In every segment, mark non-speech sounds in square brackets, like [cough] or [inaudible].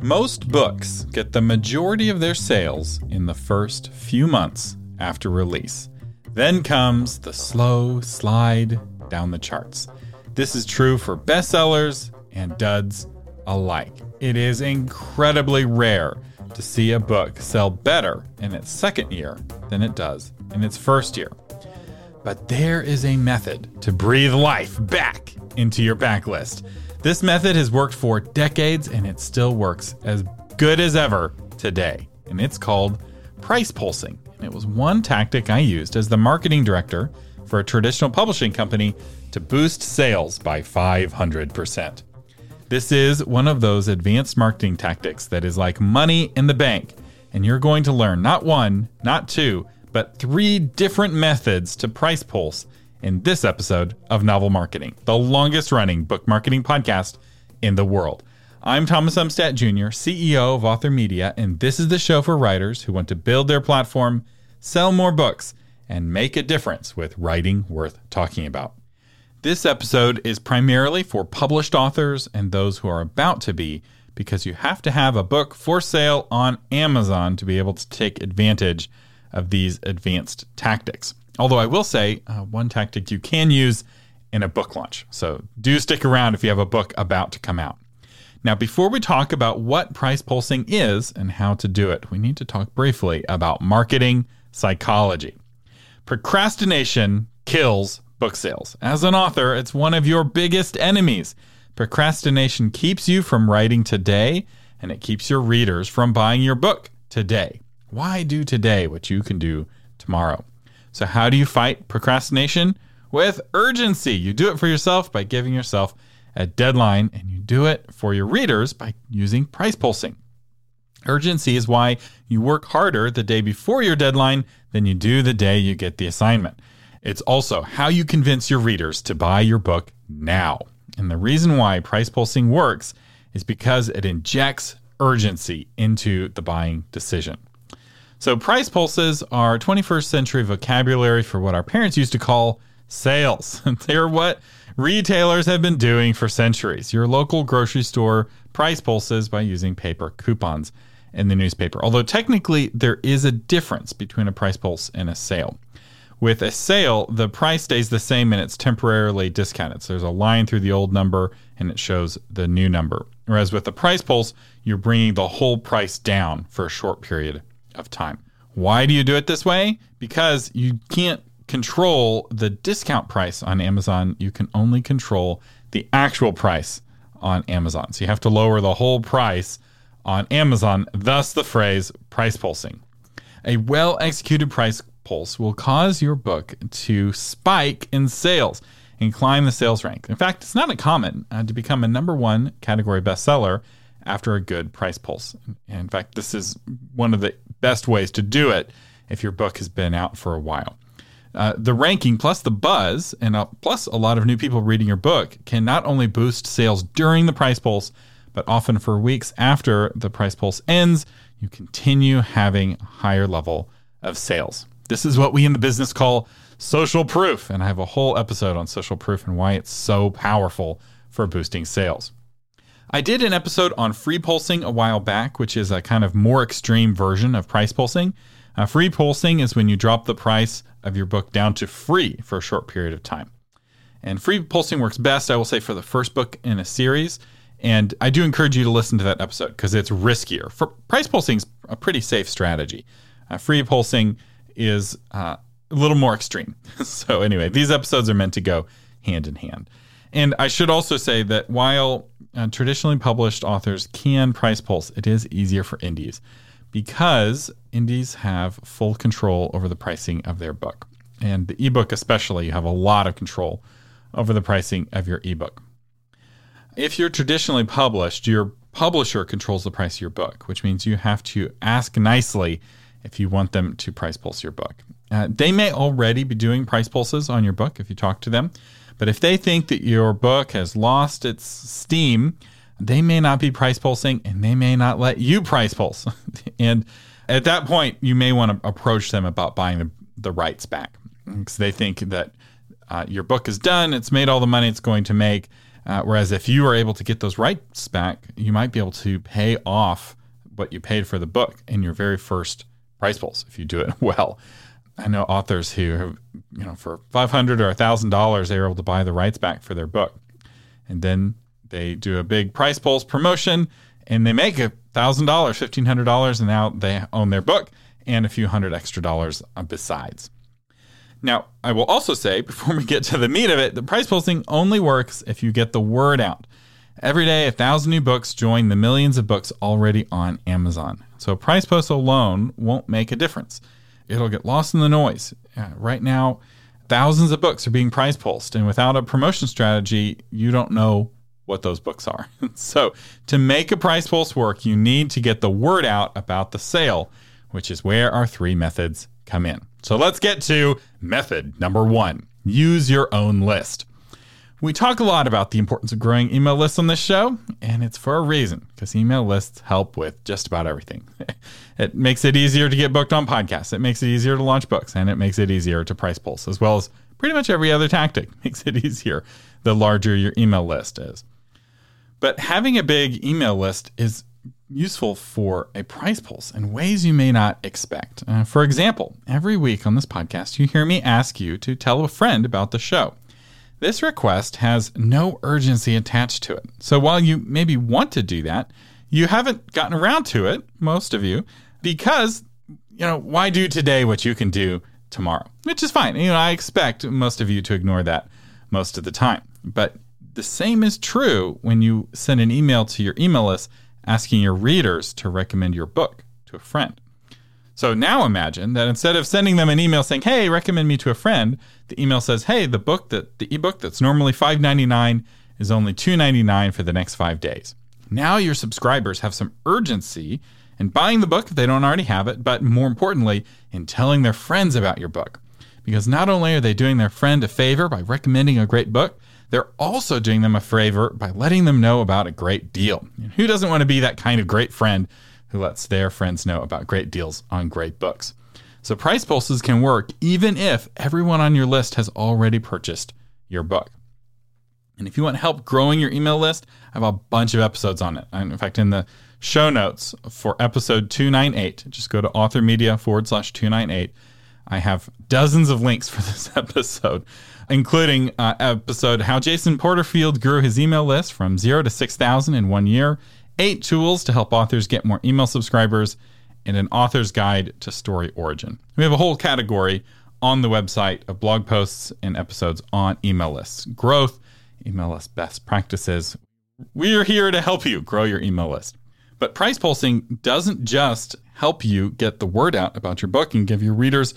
Most books get the majority of their sales in the first few months after release. Then comes the slow slide down the charts. This is true for bestsellers and duds alike. It is incredibly rare to see a book sell better in its second year than it does in its first year. But there is a method to breathe life back into your backlist. This method has worked for decades and it still works as good as ever today. And it's called price pulsing. And it was one tactic I used as the marketing director for a traditional publishing company to boost sales by 500%. This is one of those advanced marketing tactics that is like money in the bank. And you're going to learn not one, not two, but three different methods to price pulse in this episode of Novel Marketing, the longest running book marketing podcast in the world. I'm Thomas Umstattd Jr., CEO of Author Media, and this is the show for writers who want to build their platform, sell more books, and make a difference with writing worth talking about. This episode is primarily for published authors and those who are about to be, because you have to have a book for sale on Amazon to be able to take advantage of these advanced tactics. Although I will say, uh, one tactic you can use in a book launch. So do stick around if you have a book about to come out. Now, before we talk about what price pulsing is and how to do it, we need to talk briefly about marketing psychology. Procrastination kills book sales. As an author, it's one of your biggest enemies. Procrastination keeps you from writing today and it keeps your readers from buying your book today. Why do today what you can do tomorrow? So, how do you fight procrastination? With urgency. You do it for yourself by giving yourself a deadline, and you do it for your readers by using price pulsing. Urgency is why you work harder the day before your deadline than you do the day you get the assignment. It's also how you convince your readers to buy your book now. And the reason why price pulsing works is because it injects urgency into the buying decision. So, price pulses are 21st century vocabulary for what our parents used to call sales. [laughs] They're what retailers have been doing for centuries. Your local grocery store price pulses by using paper coupons in the newspaper. Although technically there is a difference between a price pulse and a sale. With a sale, the price stays the same and it's temporarily discounted. So there's a line through the old number and it shows the new number. Whereas with the price pulse, you're bringing the whole price down for a short period of time. Why do you do it this way? Because you can't control the discount price on Amazon. You can only control the actual price on Amazon. So you have to lower the whole price on Amazon, thus the phrase price pulsing. A well executed price pulse will cause your book to spike in sales and climb the sales rank. In fact, it's not uncommon uh, to become a number one category bestseller after a good price pulse. In fact, this is one of the best ways to do it if your book has been out for a while. Uh, the ranking plus the buzz and uh, plus a lot of new people reading your book can not only boost sales during the price pulse, but often for weeks after the price pulse ends, you continue having a higher level of sales. This is what we in the business call social proof, and I have a whole episode on social proof and why it's so powerful for boosting sales. I did an episode on free pulsing a while back, which is a kind of more extreme version of price pulsing. Uh, free pulsing is when you drop the price of your book down to free for a short period of time. And free pulsing works best, I will say, for the first book in a series. And I do encourage you to listen to that episode because it's riskier. For price pulsing is a pretty safe strategy. Uh, free pulsing is uh, a little more extreme. [laughs] so anyway, these episodes are meant to go hand in hand. And I should also say that while uh, traditionally published authors can price pulse, it is easier for indies because indies have full control over the pricing of their book. And the ebook, especially, you have a lot of control over the pricing of your ebook. If you're traditionally published, your publisher controls the price of your book, which means you have to ask nicely if you want them to price pulse your book. Uh, they may already be doing price pulses on your book if you talk to them, but if they think that your book has lost its steam, they may not be price pulsing and they may not let you price pulse. [laughs] and at that point, you may want to approach them about buying the, the rights back because they think that uh, your book is done, it's made all the money it's going to make. Uh, whereas if you are able to get those rights back, you might be able to pay off what you paid for the book in your very first price pulse if you do it [laughs] well. I know authors who, have, you know, for five hundred or thousand dollars, they were able to buy the rights back for their book, and then they do a big price pulse promotion, and they make a thousand dollars, fifteen hundred dollars, and now they own their book and a few hundred extra dollars besides. Now, I will also say [laughs] before we get to the meat of it, the price pulsing only works if you get the word out. Every day, a thousand new books join the millions of books already on Amazon. So, a price pulse alone won't make a difference. It'll get lost in the noise. Uh, right now, thousands of books are being price pulsed, and without a promotion strategy, you don't know what those books are. [laughs] so, to make a price pulse work, you need to get the word out about the sale, which is where our three methods come in. So let's get to method number one use your own list. We talk a lot about the importance of growing email lists on this show, and it's for a reason because email lists help with just about everything. [laughs] it makes it easier to get booked on podcasts, it makes it easier to launch books, and it makes it easier to price pulse, as well as pretty much every other tactic [laughs] makes it easier the larger your email list is. But having a big email list is useful for a price pulse in ways you may not expect. Uh, for example, every week on this podcast, you hear me ask you to tell a friend about the show. This request has no urgency attached to it. So while you maybe want to do that, you haven't gotten around to it, most of you, because, you know, why do today what you can do tomorrow? Which is fine. You know, I expect most of you to ignore that most of the time. But the same is true when you send an email to your email list asking your readers to recommend your book to a friend. So now imagine that instead of sending them an email saying, "Hey, recommend me to a friend," the email says, "Hey, the book that the ebook that's normally $5.99 is only $2.99 for the next 5 days." Now your subscribers have some urgency in buying the book if they don't already have it, but more importantly, in telling their friends about your book. Because not only are they doing their friend a favor by recommending a great book, they're also doing them a favor by letting them know about a great deal. Who doesn't want to be that kind of great friend who lets their friends know about great deals on great books? So price pulses can work even if everyone on your list has already purchased your book. And if you want help growing your email list, I have a bunch of episodes on it. In fact, in the show notes for episode 298, just go to authormedia forward slash 298. I have dozens of links for [laughs] this episode including uh, episode How Jason Porterfield Grew His Email List from Zero to 6,000 in one year, eight tools to help authors get more email subscribers, and an author's guide to story origin. We have a whole category on the website of blog posts and episodes on email lists, growth, email list best practices. We are here to help you grow your email list. But price pulsing doesn't just help you get the word out about your book and give your readers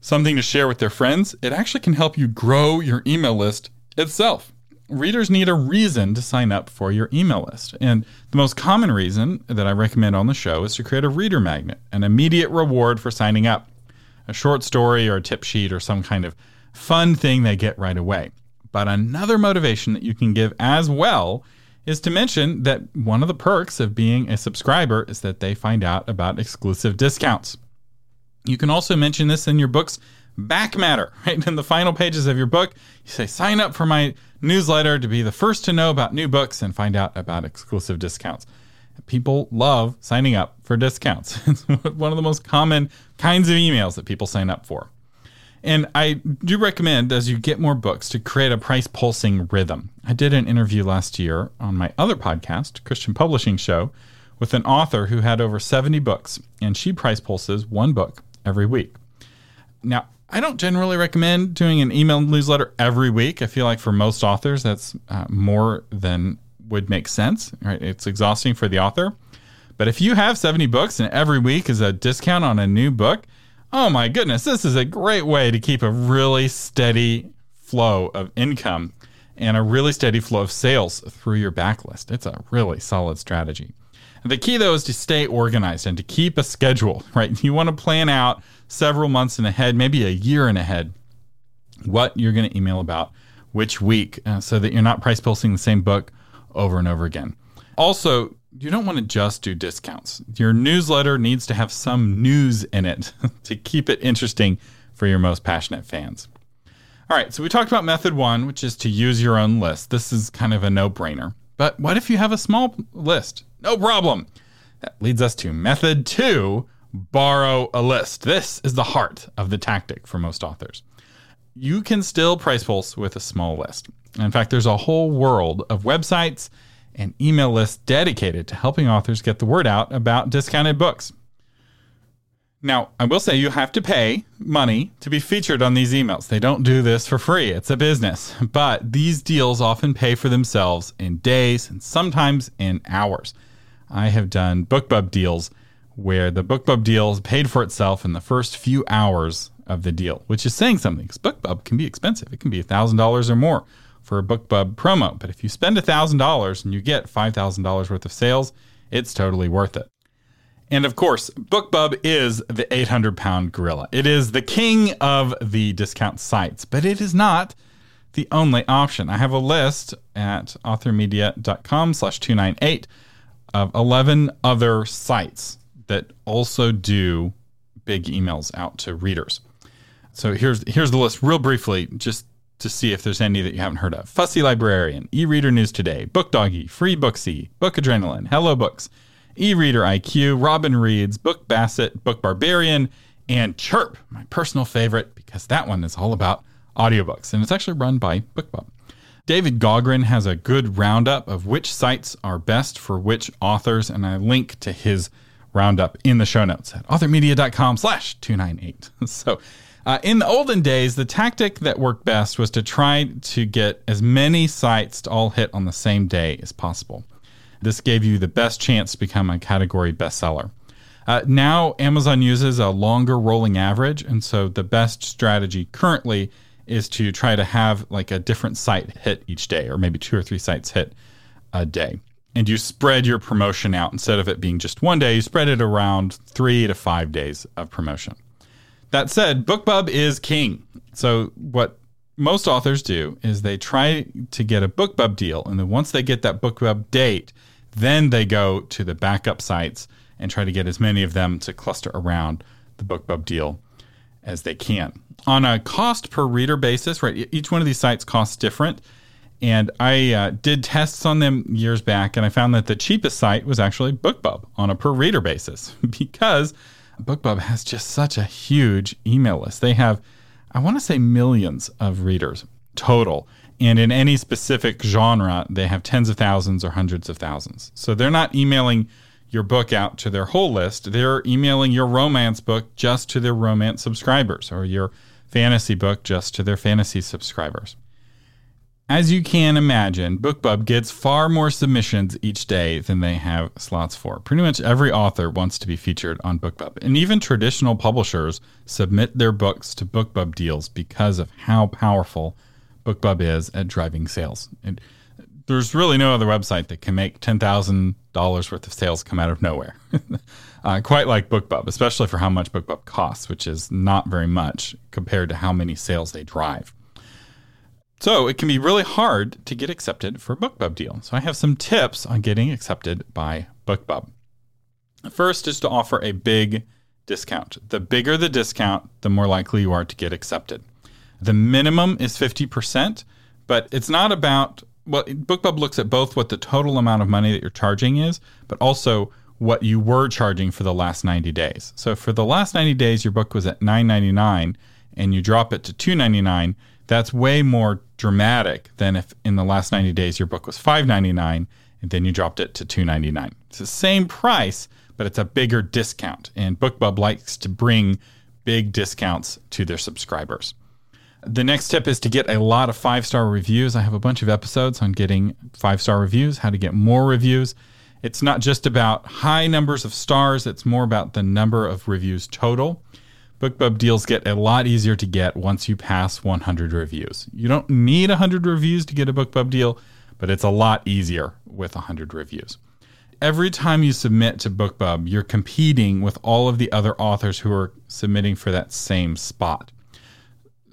something to share with their friends, it actually can help you grow your email list itself. Readers need a reason to sign up for your email list. And the most common reason that I recommend on the show is to create a reader magnet, an immediate reward for signing up, a short story or a tip sheet or some kind of fun thing they get right away. But another motivation that you can give as well is to mention that one of the perks of being a subscriber is that they find out about exclusive discounts. You can also mention this in your book's back matter, [laughs] right? In the final pages of your book, you say, sign up for my newsletter to be the first to know about new books and find out about exclusive discounts. People love signing up for discounts. [laughs] It's one of the most common kinds of emails that people sign up for. And I do recommend, as you get more books, to create a price pulsing rhythm. I did an interview last year on my other podcast, Christian Publishing Show, with an author who had over 70 books, and she price pulses one book every week. Now, I don't generally recommend doing an email newsletter every week. I feel like for most authors, that's uh, more than would make sense. Right? It's exhausting for the author. But if you have 70 books and every week is a discount on a new book, oh my goodness, this is a great way to keep a really steady flow of income and a really steady flow of sales through your backlist. It's a really solid strategy. The key though is to stay organized and to keep a schedule, [laughs] right? You want to plan out several months in ahead, maybe a year in ahead, what you're going to email about which week uh, so that you're not price pulsing the same book over and over again. Also, you don't want to just do discounts. Your newsletter needs to have some news in it [laughs] to keep it interesting for your most passionate fans. All right, so we talked about method one, which is to use your own list. This is kind of a no brainer. But what if you have a small list? No problem. That leads us to method two borrow a list. This is the heart of the tactic for most authors. You can still price pulse with a small list. In fact, there's a whole world of websites and email lists dedicated to helping authors get the word out about discounted books. Now, I will say you have to pay money to be featured on these emails. They don't do this for free, it's a business. But these deals often pay for themselves in days and sometimes in hours. I have done BookBub deals where the BookBub deal paid for itself in the first few hours of the deal, which is saying something because BookBub can be expensive. It can be $1,000 or more for a BookBub promo. But if you spend $1,000 and you get $5,000 worth of sales, it's totally worth it. And of course, BookBub is the 800 pound gorilla. It is the king of the discount sites, but it is not the only option. I have a list at authormedia.com slash 298 of 11 other sites that also do big emails out to readers. So here's here's the list real briefly, just to see if there's any that you haven't heard of. Fussy Librarian, E-Reader News Today, Book Doggy, Free Booksy, Book Adrenaline, Hello Books, E-Reader IQ, Robin Reads, Book Basset, Book Barbarian, and Chirp, my personal favorite, because that one is all about audiobooks, and it's actually run by BookBub. David Gaughran has a good roundup of which sites are best for which authors, and I link to his roundup in the show notes at authormedia.com slash 298. [laughs] So uh, in the olden days, the tactic that worked best was to try to get as many sites to all hit on the same day as possible. This gave you the best chance to become a category bestseller. Uh, now, Amazon uses a longer rolling average, and so the best strategy currently is to try to have like a different site hit each day, or maybe two or three sites hit a day. And you spread your promotion out instead of it being just one day, you spread it around three to five days of promotion. That said, BookBub is king. So, what most authors do is they try to get a BookBub deal, and then once they get that BookBub date, then they go to the backup sites and try to get as many of them to cluster around the BookBub deal as they can. On a cost per reader basis, right? Each one of these sites costs different. And I uh, did tests on them years back, and I found that the cheapest site was actually BookBub on a per reader basis [laughs] because BookBub has just such a huge email list. They have, I want to say, millions of readers total. And in any specific genre, they have tens of thousands or hundreds of thousands. So they're not emailing your book out to their whole list. They're emailing your romance book just to their romance subscribers or your fantasy book just to their fantasy subscribers. As you can imagine, BookBub gets far more submissions each day than they have slots for. Pretty much every author wants to be featured on BookBub, and even traditional publishers submit their books to BookBub deals because of how powerful BookBub is at driving sales. There's really no other website that can make $10,000 worth of sales come out of nowhere. [laughs] uh, quite like BookBub, especially for how much BookBub costs, which is not very much compared to how many sales they drive. So it can be really hard to get accepted for a BookBub deal. So I have some tips on getting accepted by BookBub. First is to offer a big discount. The bigger the discount, the more likely you are to get accepted. The minimum is 50%, but it's not about well, BookBub looks at both what the total amount of money that you're charging is, but also what you were charging for the last 90 days. So for the last 90 days your book was at 9.99 and you drop it to 2.99, that's way more dramatic than if in the last 90 days your book was 5.99 and then you dropped it to 2.99. It's the same price, but it's a bigger discount and BookBub likes to bring big discounts to their subscribers. The next tip is to get a lot of five star reviews. I have a bunch of episodes on getting five star reviews, how to get more reviews. It's not just about high numbers of stars, it's more about the number of reviews total. BookBub deals get a lot easier to get once you pass 100 reviews. You don't need 100 reviews to get a BookBub deal, but it's a lot easier with 100 reviews. Every time you submit to BookBub, you're competing with all of the other authors who are submitting for that same spot.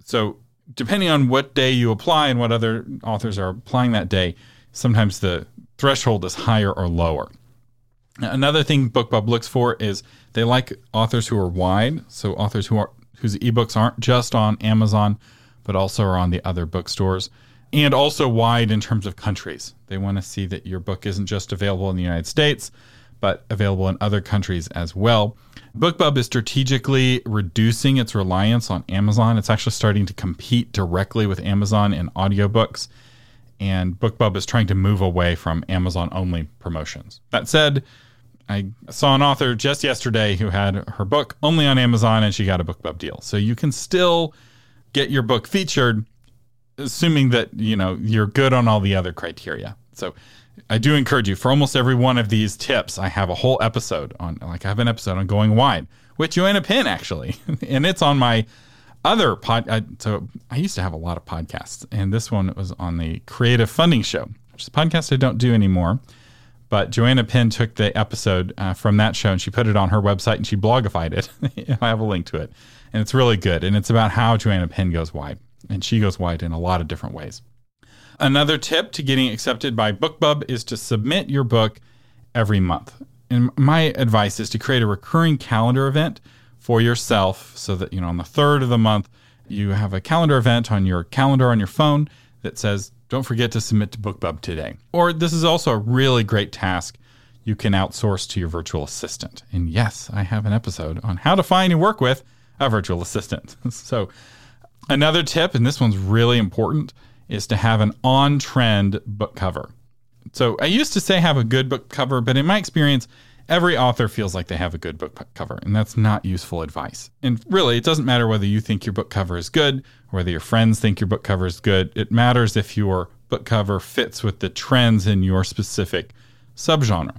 So depending on what day you apply and what other authors are applying that day, sometimes the threshold is higher or lower. Another thing BookBub looks for is they like authors who are wide, so authors who are whose ebooks aren't just on Amazon, but also are on the other bookstores and also wide in terms of countries. They want to see that your book isn't just available in the United States, but available in other countries as well. BookBub is strategically reducing its reliance on Amazon. It's actually starting to compete directly with Amazon in audiobooks. And BookBub is trying to move away from Amazon only promotions. That said, I saw an author just yesterday who had her book only on Amazon and she got a BookBub deal. So you can still get your book featured assuming that, you know, you're good on all the other criteria. So I do encourage you for almost every one of these tips, I have a whole episode on like I have an episode on going wide with Joanna Penn actually. [laughs] and it's on my other pod I, so I used to have a lot of podcasts and this one was on the Creative Funding Show, which is a podcast I don't do anymore. But Joanna Penn took the episode uh, from that show and she put it on her website and she blogified it. [laughs] I have a link to it. And it's really good. And it's about how Joanna Penn goes wide. And she goes wide in a lot of different ways. Another tip to getting accepted by BookBub is to submit your book every month. And my advice is to create a recurring calendar event for yourself so that, you know, on the third of the month, you have a calendar event on your calendar on your phone that says, don't forget to submit to BookBub today. Or this is also a really great task you can outsource to your virtual assistant. And yes, I have an episode on how to find and work with a virtual assistant. [laughs] so, another tip, and this one's really important, is to have an on trend book cover. So, I used to say have a good book cover, but in my experience, every author feels like they have a good book cover, and that's not useful advice. And really, it doesn't matter whether you think your book cover is good or whether your friends think your book cover is good. It matters if your book cover fits with the trends in your specific subgenre,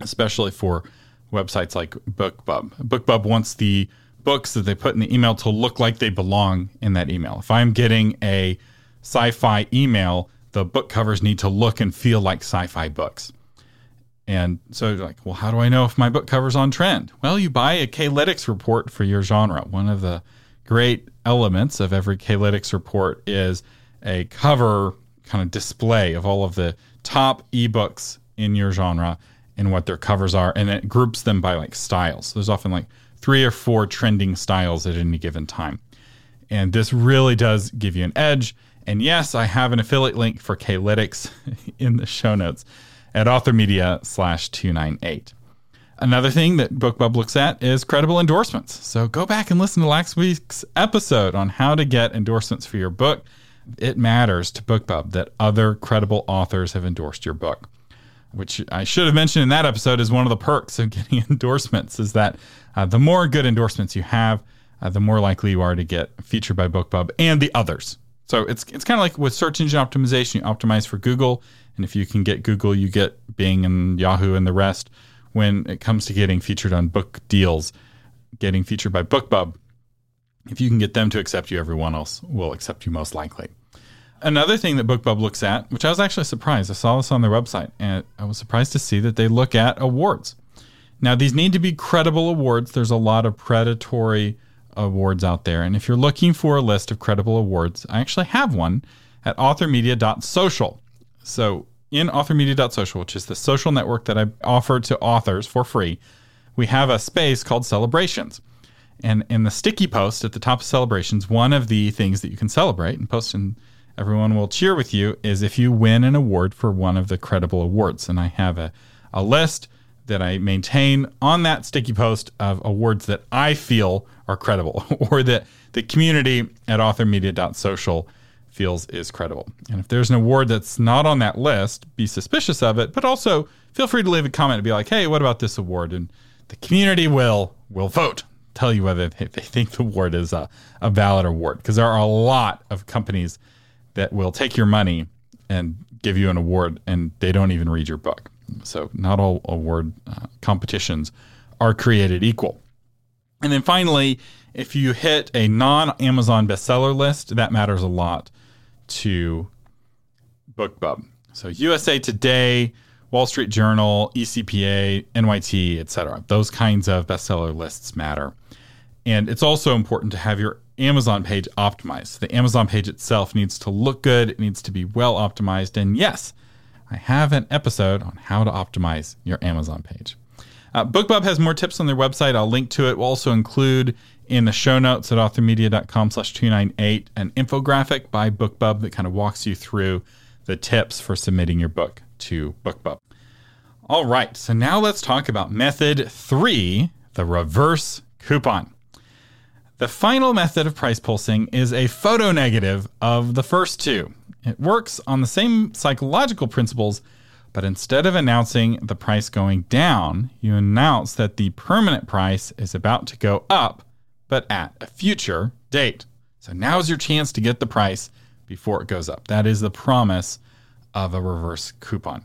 especially for websites like BookBub. BookBub wants the books that they put in the email to look like they belong in that email. If I'm getting a sci fi email, the book covers need to look and feel like sci fi books. And so, like, well, how do I know if my book cover's on trend? Well, you buy a K-Lytics report for your genre. One of the great elements of every K-Lytics report is a cover kind of display of all of the top ebooks in your genre and what their covers are, and it groups them by like styles. There's often like three or four trending styles at any given time. And this really does give you an edge. And yes, I have an affiliate link for K-Lytics [laughs] in the show notes at authormedia slash 298. Another thing that BookBub looks at is credible endorsements. So go back and listen to last week's episode on how to get endorsements for your book. It matters to BookBub that other credible authors have endorsed your book, which I should have mentioned in that episode is one of the perks of [laughs] getting endorsements is that uh, the more good endorsements you have, uh, the more likely you are to get featured by BookBub and the others. So it's it's kind of like with search engine optimization, you optimize for Google and if you can get Google, you get Bing and Yahoo and the rest. When it comes to getting featured on book deals, getting featured by BookBub, if you can get them to accept you, everyone else will accept you most likely. Another thing that BookBub looks at, which I was actually surprised, I saw this on their website, and I was surprised to see that they look at awards. Now, these need to be credible awards. There's a lot of predatory awards out there. And if you're looking for a list of credible awards, I actually have one at authormedia.social. So in authormedia.social, which is the social network that I offer to authors for free, we have a space called celebrations. And in the sticky post at the top of celebrations, one of the things that you can celebrate and post and everyone will cheer with you is if you win an award for one of the credible awards. And I have a, a list that I maintain on that sticky post of awards that I feel are credible [laughs] or that the community at authormedia.social feels is credible. And if there's an award that's not on that list, be suspicious of it, but also feel free to leave a comment and be like, "Hey, what about this award?" And the community will will vote, tell you whether they, they think the award is a, a valid award because there are a lot of companies that will take your money and give you an award and they don't even read your book. So not all award uh, competitions are created equal. And then finally, if you hit a non Amazon bestseller list, that matters a lot to BookBub. So USA Today, Wall Street Journal, ECPA, NYT, etc. Those kinds of bestseller lists matter. And it's also important to have your Amazon page optimized. The Amazon page itself needs to look good, it needs to be well optimized. And yes, I have an episode on how to optimize your Amazon page. Uh, BookBub has more tips on their website. I'll link to it. We'll also include in the show notes at authormedia.com slash 298 an infographic by BookBub that kind of walks you through the tips for submitting your book to BookBub. All right, so now let's talk about method three, the reverse coupon. The final method of price pulsing is a photo negative of the first two. It works on the same psychological principles, but instead of announcing the price going down, you announce that the permanent price is about to go up, but at a future date. So now's your chance to get the price before it goes up. That is the promise of a reverse coupon.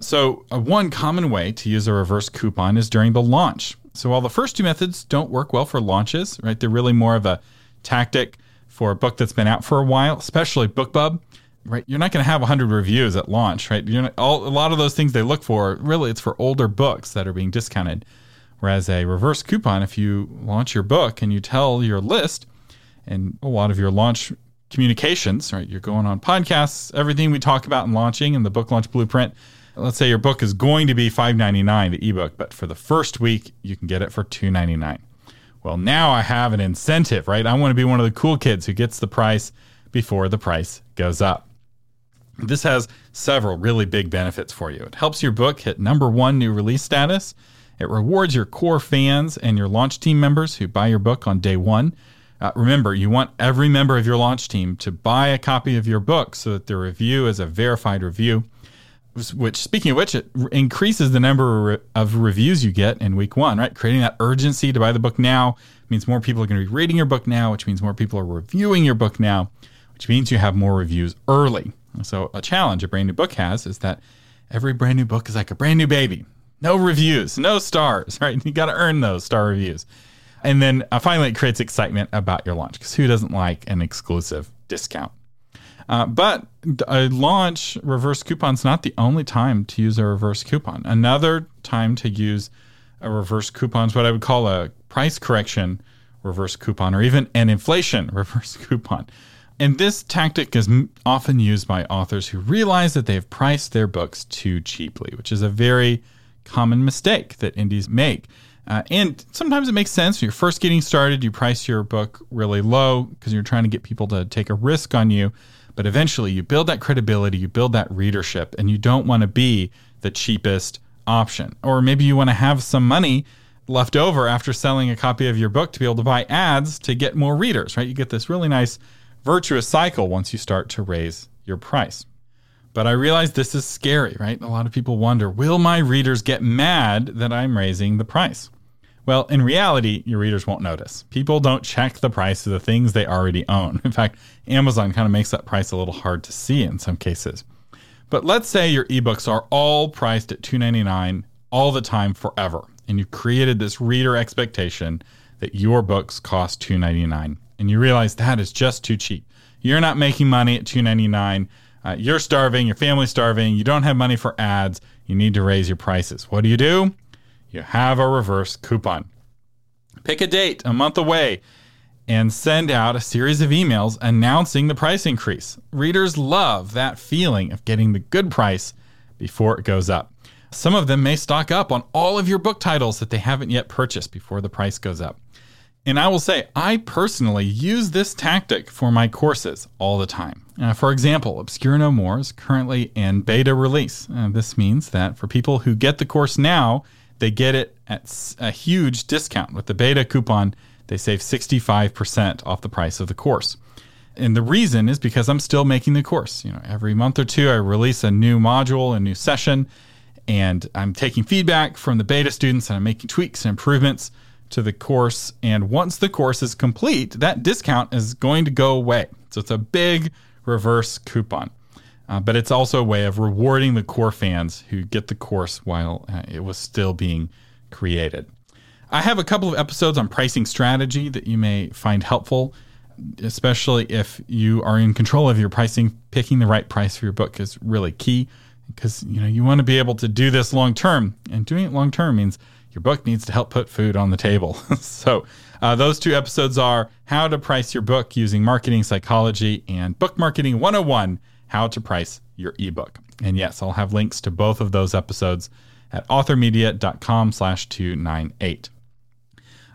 So, uh, one common way to use a reverse coupon is during the launch. So, while the first two methods don't work well for launches, right, they're really more of a tactic for a book that's been out for a while, especially BookBub, right? You're not going to have 100 reviews at launch, right? You're not, all, a lot of those things they look for, really, it's for older books that are being discounted. Whereas a reverse coupon, if you launch your book and you tell your list, and a lot of your launch communications, right? You're going on podcasts, everything we talk about in launching and the book launch blueprint. Let's say your book is going to be $5.99, the ebook, but for the first week, you can get it for $2.99. Well, now I have an incentive, right? I want to be one of the cool kids who gets the price before the price goes up. This has several really big benefits for you. It helps your book hit number one new release status. It rewards your core fans and your launch team members who buy your book on day one uh, remember, you want every member of your launch team to buy a copy of your book so that the review is a verified review. Which, speaking of which, it increases the number of reviews you get in week one, right? Creating that urgency to buy the book now means more people are going to be reading your book now, which means more people are reviewing your book now, which means you have more reviews early. So, a challenge a brand new book has is that every brand new book is like a brand new baby. No reviews, no stars, [laughs] right? You got to earn those star reviews. And then uh, finally, it creates excitement about your launch because who doesn't like an exclusive discount? Uh, but a launch reverse coupon is not the only time to use a reverse coupon. Another time to use a reverse coupon is what I would call a price correction reverse coupon or even an inflation [laughs] reverse coupon. And this tactic is often used by authors who realize that they've priced their books too cheaply, which is a very common mistake that indies make. Uh, and sometimes it makes sense when you're first getting started, you price your book really low because you're trying to get people to take a risk on you. But eventually, you build that credibility, you build that readership, and you don't want to be the cheapest option. Or maybe you want to have some money left over after selling a copy of your book to be able to buy ads to get more readers, right? You get this really nice virtuous cycle once you start to raise your price. But I realize this is scary, right? A lot of people wonder will my readers get mad that I'm raising the price? Well, in reality, your readers won't notice. People don't check the price of the things they already own. [laughs] In fact, Amazon kind of makes that price a little hard to see in some cases. But let's say your ebooks are all priced at $2.99 all the time forever, and you've created this reader expectation that your books cost $2.99, and you realize that is just too cheap. You're not making money at $2.99. Uh, you're starving, your family's starving, you don't have money for ads, you need to raise your prices. What do you do? You have a reverse coupon. Pick a date a month away and send out a series of emails announcing the price increase. Readers love that feeling of getting the good price before it goes up. Some of them may stock up on all of your book titles that they haven't yet purchased before the price goes up. And I will say, I personally use this tactic for my courses all the time. Uh, for example, Obscure No More is currently in beta release. Uh, this means that for people who get the course now, they get it at a huge discount. With the beta coupon, they save 65% off the price of the course. And the reason is because I'm still making the course. You know, every month or two I release a new module, a new session, and I'm taking feedback from the beta students and I'm making tweaks and improvements to the course. And once the course is complete, that discount is going to go away. So it's a big reverse coupon. Uh, but it's also a way of rewarding the core fans who get the course while uh, it was still being created. I have a couple of episodes on pricing strategy that you may find helpful, especially if you are in control of your pricing. Picking the right price for your book is really key because you know you want to be able to do this long term, and doing it long term means your book needs to help put food on the table. [laughs] so, uh, those two episodes are How to Price Your Book Using Marketing Psychology and Book Marketing 101 How to Price Your Ebook. And yes, I'll have links to both of those episodes at authormedia.com slash 298.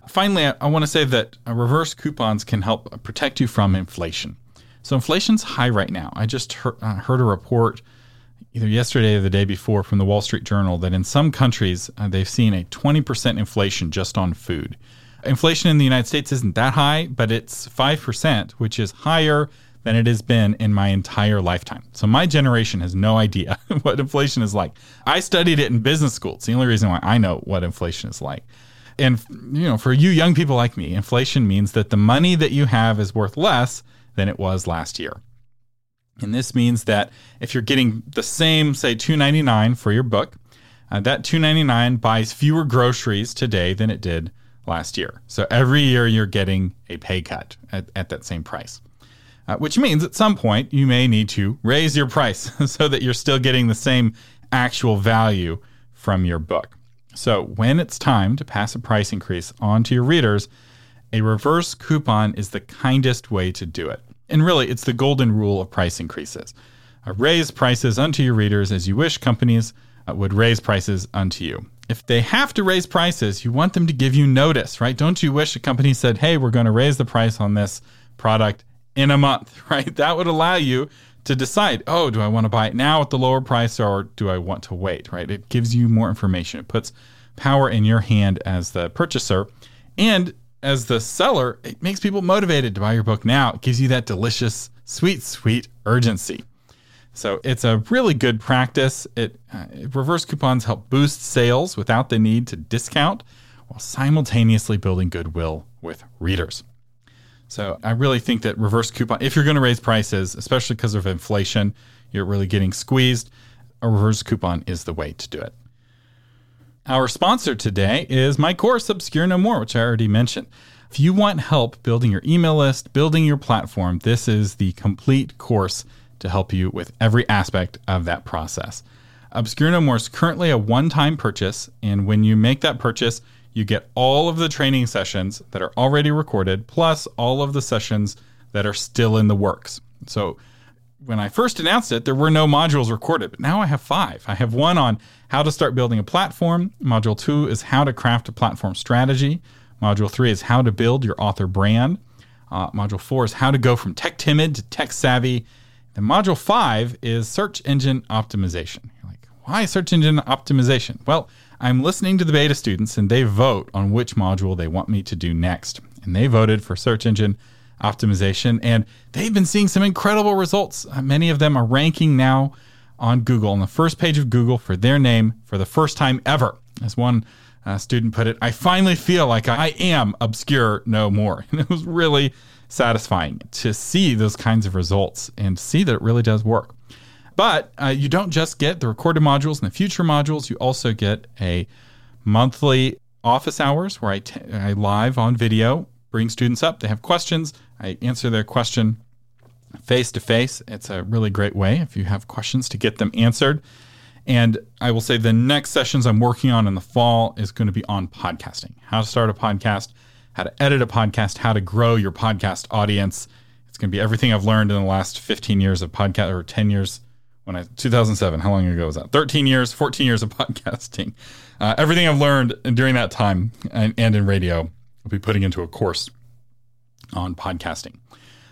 Finally, I, I want to say that uh, reverse coupons can help protect you from inflation. So inflation's high right now. I just heard, uh, heard a report either yesterday or the day before from the Wall Street Journal that in some countries uh, they've seen a 20% inflation just on food. Inflation in the United States isn't that high, but it's 5%, which is higher than it has been in my entire lifetime. So my generation has no idea [laughs] what inflation is like. I studied it in business school. It's the only reason why I know what inflation is like. And you know, for you young people like me, inflation means that the money that you have is worth less than it was last year. And this means that if you're getting the same, say, $2.99 for your book, uh, that $2.99 buys fewer groceries today than it did last year. So every year you're getting a pay cut at, at that same price, uh, which means at some point you may need to raise your price [laughs] so that you're still getting the same actual value from your book. So when it's time to pass a price increase on to your readers, a reverse coupon is the kindest way to do it. And really, it's the golden rule of price increases. Uh, raise prices unto your readers as you wish companies uh, would raise prices unto you. If they have to raise prices, you want them to give you notice, right? Don't you wish a company said, hey, we're going to raise the price on this product in a month, [laughs] right? That would allow you to decide, oh, do I want to buy it now at the lower price or do I want to wait, right? It gives you more information. It puts power in your hand as the purchaser. And as the seller, it makes people motivated to buy your book now. It gives you that delicious, sweet, sweet urgency. So it's a really good practice. It uh, reverse coupons help boost sales without the need to discount while simultaneously building goodwill with readers. So I really think that reverse coupon, if you're going to raise prices, especially because of inflation, you're really getting squeezed, a reverse coupon is the way to do it. Our sponsor today is my course, Obscure No More, which I already mentioned. If you want help building your email list, building your platform, this is the complete course to help you with every aspect of that process. Obscure No More is currently a one time purchase, and when you make that purchase, you get all of the training sessions that are already recorded, plus all of the sessions that are still in the works. So, when I first announced it, there were no modules recorded, but now I have five. I have one on how to start building a platform. Module two is how to craft a platform strategy. Module three is how to build your author brand. Uh, module four is how to go from tech timid to tech savvy. And module five is search engine optimization. You're like, why search engine optimization? Well, I'm listening to the beta students and they vote on which module they want me to do next. And they voted for search engine optimization and they've been seeing some incredible results. Uh, many of them are ranking now on Google, on the first page of Google for their name for the first time ever. As one uh, student put it, I finally feel like I am obscure no more. [laughs] And it was really satisfying to see those kinds of results and see that it really does work. But uh, you don't just get the recorded modules and the future modules, you also get a monthly office hours where I, t- I live on video, bring students up. They have questions, I answer their question face to face. It's a really great way if you have questions to get them answered. And I will say the next sessions I'm working on in the fall is going to be on podcasting how to start a podcast, how to edit a podcast, how to grow your podcast audience. It's going to be everything I've learned in the last 15 years of podcast or 10 years when I 2007. How long ago was that? 13 years, 14 years of [laughs] podcasting. Uh, everything I've learned during that time and, and in radio, I'll be putting into a course on podcasting.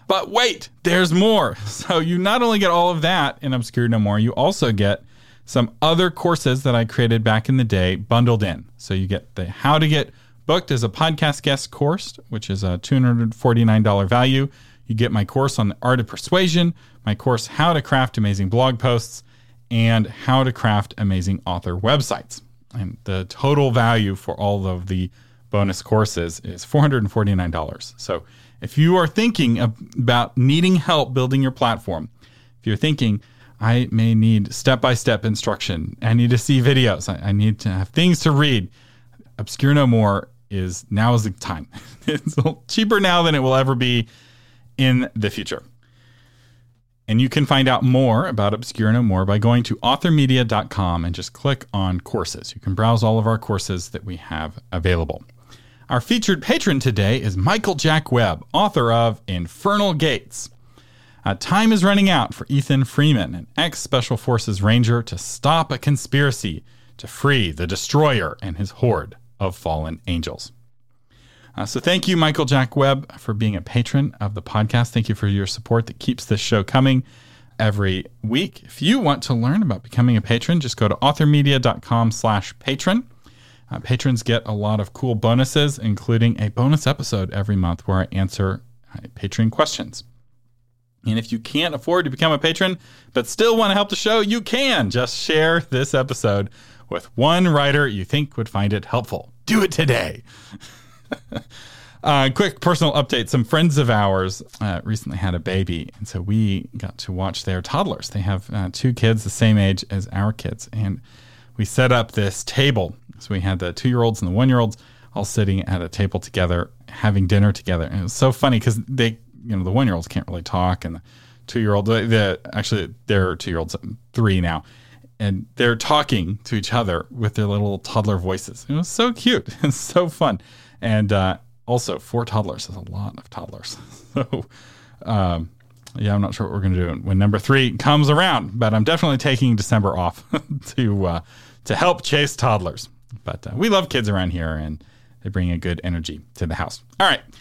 But wait, there's more. [laughs] So you not only get all of that in Obscure No More, you also get some other courses that I created back in the day bundled in. So you get the How to Get Booked as a Podcast Guest course, which is a $249 value. You get my course on the art of persuasion, my course How to Craft Amazing Blog Posts, and How to Craft Amazing Author Websites. And the total value for all of the bonus courses is $449. So if you are thinking about needing help building your platform, if you're thinking, I may need step by step instruction, I need to see videos, I, need to have things to read, Obscure No More is now is the time. [laughs] it's cheaper now than it will ever be in the future. And you can find out more about Obscure No More by going to authormedia.com and just click on courses. You can browse all of our courses that we have available. Our featured patron today is Michael Jack Webb, author of Infernal Gates. Uh, time is running out for Ethan Freeman, an ex Special Forces Ranger, to stop a conspiracy to free the Destroyer and his horde of fallen angels. Uh, so thank you, Michael Jack Webb, for being a patron of the podcast. Thank you for your support that keeps this show coming every week. If you want to learn about becoming a patron, just go to authormedia.com slash patron. Uh, patrons get a lot of cool bonuses, including a bonus episode every month where I answer uh, patron questions. And if you can't afford to become a patron, but still want to help the show, you can. Just share this episode with one writer you think would find it helpful. Do it today. [laughs] uh, quick personal update some friends of ours uh, recently had a baby, and so we got to watch their toddlers. They have uh, two kids the same age as our kids, and we set up this table. So we had the two year olds and the one year olds all sitting at a table together, having dinner together. And it was so funny because they, you know, the one year olds can't really talk, and the two year old, the, actually, they're two year olds, three now and they're talking to each other with their little toddler voices. It was so cute [laughs] and so fun. And uh, also, four toddlers is a lot of toddlers. [laughs] so, um, yeah, I'm not sure what we're going to do when number three comes around, but I'm definitely taking December off [laughs] to uh, to help chase toddlers. But uh, we love kids around here, and they bring a good energy to the house. All right. [laughs]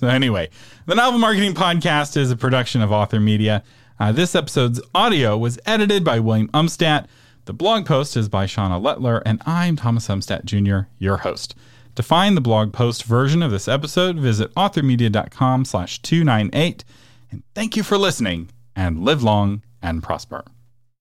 So anyway, the Novel Marketing Podcast is a production of Author Media. Uh, this episode's audio was edited by William Umstattd. The blog post is by Shauna Lettler, and I'm Thomas Umstattd Jr., your host. To find the blog post version of this episode, visit authormedia.com slash 298. And thank you for listening, and live long and prosper.